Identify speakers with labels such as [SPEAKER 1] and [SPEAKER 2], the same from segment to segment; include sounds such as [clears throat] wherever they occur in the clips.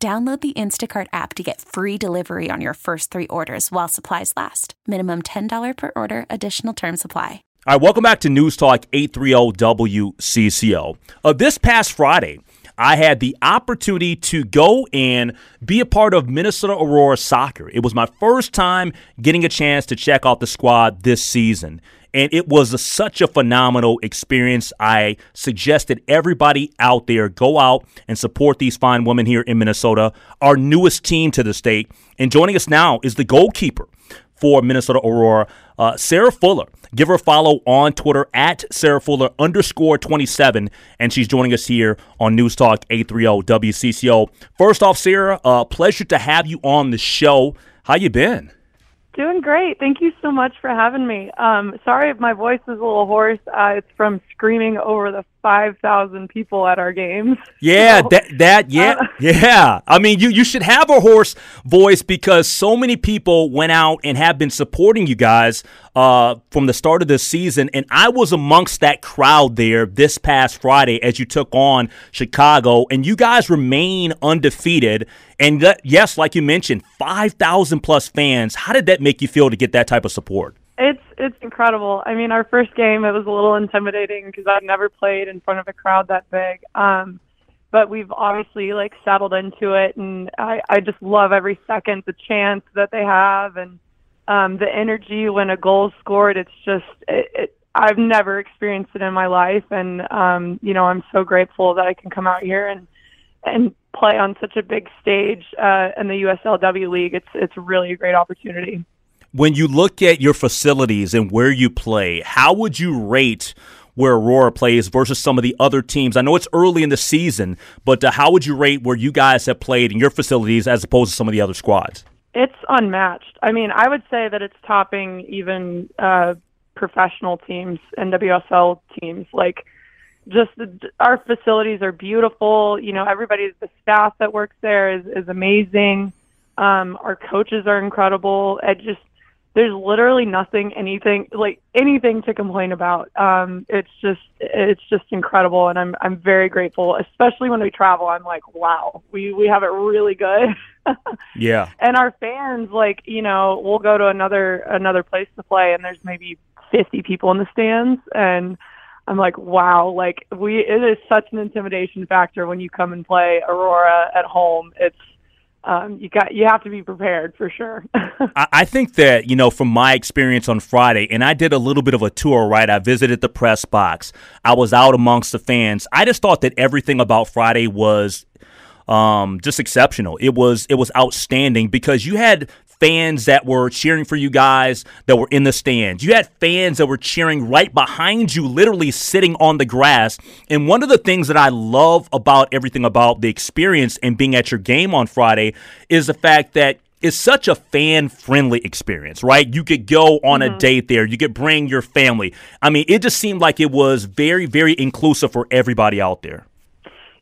[SPEAKER 1] Download the Instacart app to get free delivery on your first three orders while supplies last. Minimum $10 per order, additional term supply.
[SPEAKER 2] All right, welcome back to News Talk 830 WCCO. Uh, this past Friday, I had the opportunity to go and be a part of Minnesota Aurora soccer. It was my first time getting a chance to check out the squad this season and it was a, such a phenomenal experience. I suggested everybody out there go out and support these fine women here in Minnesota, our newest team to the state. And joining us now is the goalkeeper for Minnesota Aurora, uh, Sarah Fuller. Give her a follow on Twitter at Sarah Fuller underscore 27, and she's joining us here on News Talk 830 WCCO. First off, Sarah, uh, pleasure to have you on the show. How you been?
[SPEAKER 3] Doing great. Thank you so much for having me. Um, sorry if my voice is a little hoarse. Uh, it's from screaming over the 5,000 people at our games.
[SPEAKER 2] Yeah, so, that, that, yeah, uh, yeah. I mean, you, you should have a hoarse voice because so many people went out and have been supporting you guys uh, from the start of this season. And I was amongst that crowd there this past Friday as you took on Chicago, and you guys remain undefeated. And that, yes, like you mentioned, 5,000 plus fans. How did that make you feel to get that type of support?
[SPEAKER 3] It's it's incredible. I mean, our first game it was a little intimidating because I've never played in front of a crowd that big. Um, but we've obviously like settled into it, and I I just love every second the chance that they have and um, the energy when a goal's scored. It's just it, it I've never experienced it in my life, and um, you know I'm so grateful that I can come out here and and play on such a big stage uh, in the USLW League. It's it's really a great opportunity.
[SPEAKER 2] When you look at your facilities and where you play, how would you rate where Aurora plays versus some of the other teams? I know it's early in the season, but uh, how would you rate where you guys have played in your facilities as opposed to some of the other squads?
[SPEAKER 3] It's unmatched. I mean, I would say that it's topping even uh, professional teams NWSL teams. Like, just our facilities are beautiful. You know, everybody, the staff that works there is is amazing. Um, our coaches are incredible. It just there's literally nothing anything like anything to complain about. Um it's just it's just incredible and i'm i'm very grateful especially when we travel. I'm like wow we we have it really good. [laughs]
[SPEAKER 2] Yeah.
[SPEAKER 3] And our fans like you know we'll go to another another place to play and there's maybe 50 people in the stands and i'm like wow like we it is such an intimidation factor when you come and play aurora at home. It's um, you got you have to be prepared for sure. [laughs]
[SPEAKER 2] I think that you know from my experience on Friday, and I did a little bit of a tour. Right, I visited the press box. I was out amongst the fans. I just thought that everything about Friday was um, just exceptional. It was it was outstanding because you had fans that were cheering for you guys that were in the stands. You had fans that were cheering right behind you, literally sitting on the grass. And one of the things that I love about everything about the experience and being at your game on Friday is the fact that it's such a fan friendly experience, right? You could go on mm-hmm. a date there, you could bring your family. I mean, it just seemed like it was very, very inclusive for everybody out there.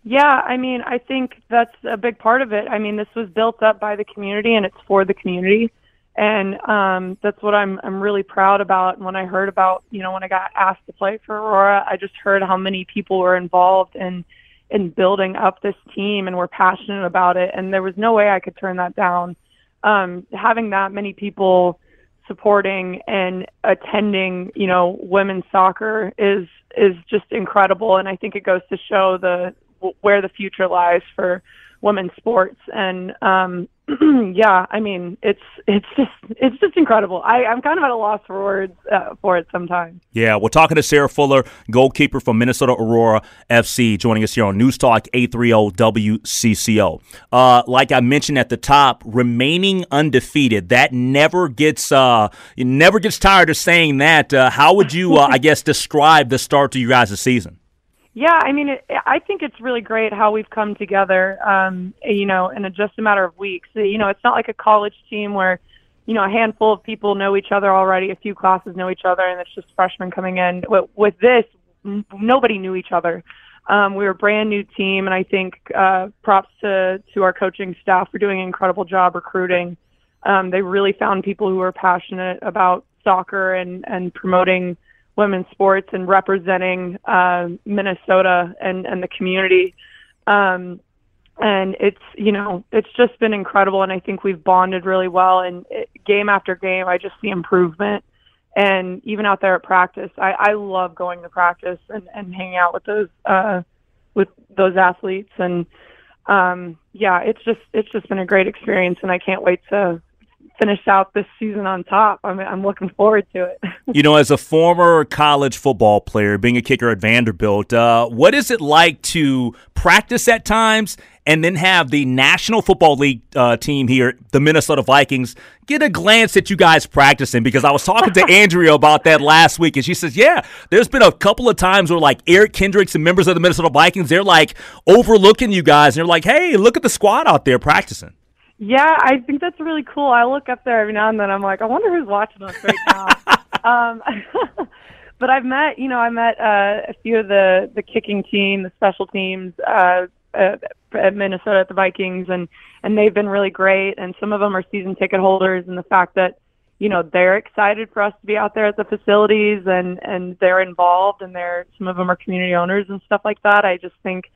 [SPEAKER 3] Yeah, I mean, I think that's a big part of it. I mean, this was built up by the community and it's for the community. And um, that's what I'm I'm really proud about. And when I heard about, you know, when I got asked to play for Aurora, I just heard how many people were involved in in building up this team and were passionate about it. And there was no way I could turn that down. Um, having that many people supporting and attending, you know, women's soccer is is just incredible. And I think it goes to show the where the future lies for women's sports. And um [clears throat] yeah i mean it's it's just it's just incredible. I i'm kind of at a loss for words uh, for it sometimes.
[SPEAKER 2] Yeah we're talking to sarah fuller goalkeeper from minnesota aurora fc joining us here on news talk 830 wcco uh like i mentioned at the top remaining undefeated that never gets uh never gets tired of saying that. Uh, how would you uh, i guess describe the start to you guys' season
[SPEAKER 3] Yeah, I mean, it, I think it's really great how we've come together. Um, you know, in a, just a matter of weeks. You know, it's not like a college team where, you know, a handful of people know each other already, a few classes know each other, and it's just freshmen coming in. With, with this, nobody knew each other. Um, we were a brand new team, and I think uh, props to to our coaching staff for doing an incredible job recruiting. Um, they really found people who were passionate about soccer and and promoting women's sports and representing uh, Minnesota and, and the community. Um, and it's you know it's just been incredible, and I think we've bonded really well. And it, game after game, I just see improvement. And even out there at practice, I, I love going to practice and, and hanging out with those uh, with those athletes. And um, yeah, it's just it's just been a great experience, and I can't wait to finish out this season on top. I'm, I'm looking forward to it. [laughs]
[SPEAKER 2] you know, as a former college football player, being a kicker at Vanderbilt, uh, what is it like to practice at times and then have the National Football League uh, team here, the Minnesota Vikings, get a glance at you guys practicing? Because I was talking to [laughs] Andrea about that last week, and she says, "Yeah, there's been a couple of times where like Eric Kendricks and members of the Minnesota Vikings, they're like overlooking you guys, and they're like, hey, look at the squad out there practicing."
[SPEAKER 3] Yeah, I think that's really cool. I look up there every now and then. I'm like, I wonder who's watching us right now. [laughs] um, [laughs] but I've met, you know, I met uh, a few of the the kicking team, the special teams uh, at, at Minnesota at the Vikings, and and they've been really great. And some of them are season ticket holders, and the fact that you know they're excited for us to be out there at the facilities and and they're involved and they're some of them are community owners and stuff like that. I just think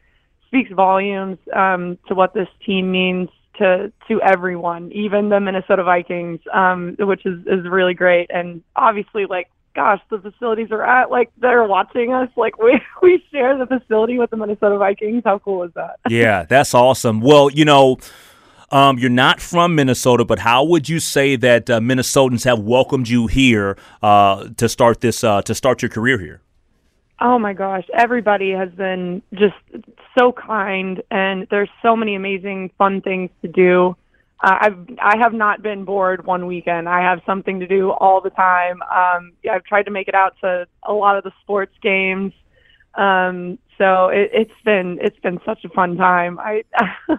[SPEAKER 3] speaks volumes um, to what this team means to to everyone, even the Minnesota Vikings, um, which is is really great. And obviously, like, gosh, the facilities are at like they're watching us. Like we [laughs] we share the facility with the Minnesota Vikings. How cool is that? [laughs]
[SPEAKER 2] yeah, that's awesome. Well, you know. Um, you're not from Minnesota, but how would you say that uh, Minnesotans have welcomed you here uh, to start this uh, to start your career here?
[SPEAKER 3] Oh my gosh, everybody has been just so kind, and there's so many amazing, fun things to do. Uh, I've I have not been bored one weekend. I have something to do all the time. Um, I've tried to make it out to a lot of the sports games. Um, so it, it's been it's been such a fun time. I, [laughs]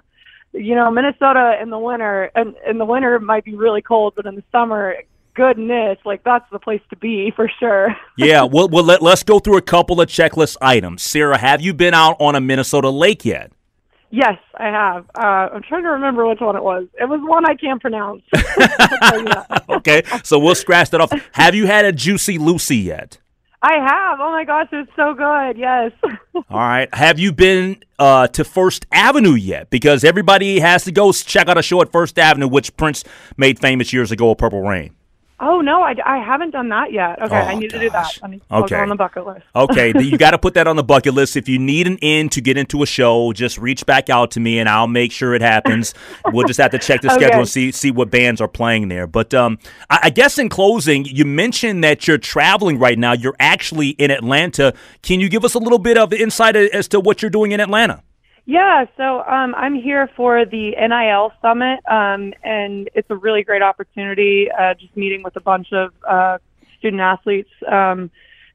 [SPEAKER 3] you know, Minnesota in the winter and in the winter it might be really cold, but in the summer goodness, like that's the place to be for sure. [laughs]
[SPEAKER 2] yeah, well, well let, let's go through a couple of checklist items. Sarah, have you been out on a Minnesota lake yet?
[SPEAKER 3] Yes, I have. Uh, I'm trying to remember which one it was. It was one I can't pronounce. [laughs] [laughs]
[SPEAKER 2] okay, so we'll scratch that off. Have you had a Juicy Lucy yet?
[SPEAKER 3] I have. Oh my gosh, it's so good. Yes.
[SPEAKER 2] All right. Have you been uh, to First Avenue yet? Because everybody has to go check out a show at First Avenue, which Prince made famous years ago, Purple Rain.
[SPEAKER 3] Oh no, I, I haven't done that yet. Okay, oh, I need gosh. to do that. I need okay. on the bucket list.
[SPEAKER 2] okay, [laughs] you got to put that on the bucket list. If you need an in to get into a show, just reach back out to me, and I'll make sure it happens. we'll just have to check the okay. [laughs] schedule and see see what bands are playing there. But um, I, I guess in closing, you mentioned that you're traveling right now. You're actually in Atlanta. Can you give us a little bit of insight as to what you're doing in Atlanta?
[SPEAKER 3] Yeah, so um, I'm here for the NIL Summit, um, and it's a really great opportunity. Uh, just meeting with a bunch of uh, student athletes, um,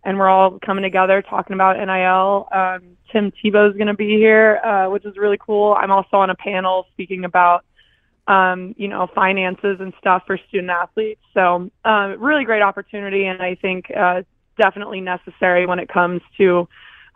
[SPEAKER 3] and we're all coming together talking about NIL. Um, Tim Tebow is going to be here, uh, which is really cool. I'm also on a panel speaking about, um, you know, finances and stuff for student athletes. So, uh, really great opportunity, and I think uh, definitely necessary when it comes to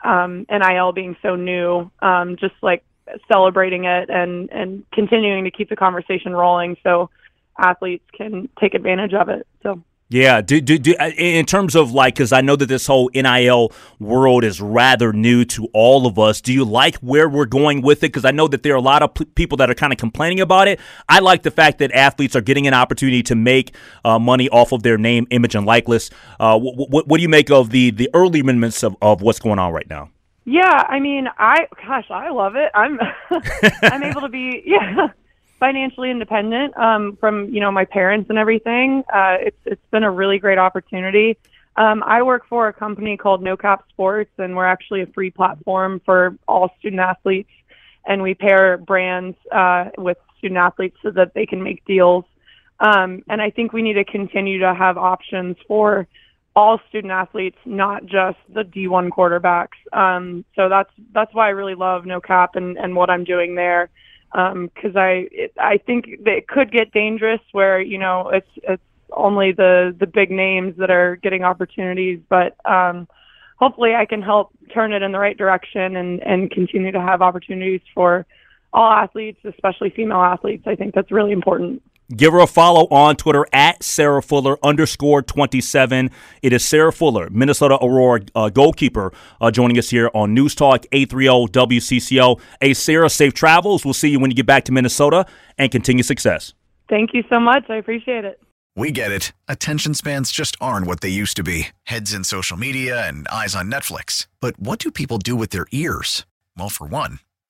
[SPEAKER 3] um, NIL being so new, um, just like celebrating it and and continuing to keep the conversation rolling so athletes can take advantage of it. So
[SPEAKER 2] yeah, do, do, do, uh, in terms of like, because I know that this whole NIL world is rather new to all of us. Do you like where we're going with it? Because I know that there are a lot of p- people that are kind of complaining about it. I like the fact that athletes are getting an opportunity to make uh, money off of their name, image, and likeness. Uh, what do you make of the the early amendments of, of what's going on right now?
[SPEAKER 3] Yeah, I mean, I gosh, I love it. I'm [laughs] I'm able to be [laughs] yeah financially independent um, from you know my parents and everything. Uh, it's it's been a really great opportunity. Um, I work for a company called No Cap Sports, and we're actually a free platform for all student athletes, and we pair brands uh, with student athletes so that they can make deals. Um, and I think we need to continue to have options for all student athletes, not just the D1 quarterbacks. Um, so that's that's why I really love No Cap and, and what I'm doing there, because um, I it, I think that it could get dangerous where you know it's it's only the the big names that are getting opportunities, but um, hopefully I can help turn it in the right direction and and continue to have opportunities for all athletes, especially female athletes. I think that's really important.
[SPEAKER 2] Give her a follow on Twitter at Sarah Fuller underscore 27. It is Sarah Fuller, Minnesota Aurora uh, goalkeeper, uh, joining us here on News Talk 830 WCCO. Hey, Sarah, safe travels. We'll see you when you get back to Minnesota and continue success.
[SPEAKER 3] Thank you so much. I appreciate it.
[SPEAKER 4] We get it. Attention spans just aren't what they used to be heads in social media and eyes on Netflix. But what do people do with their ears? Well, for one,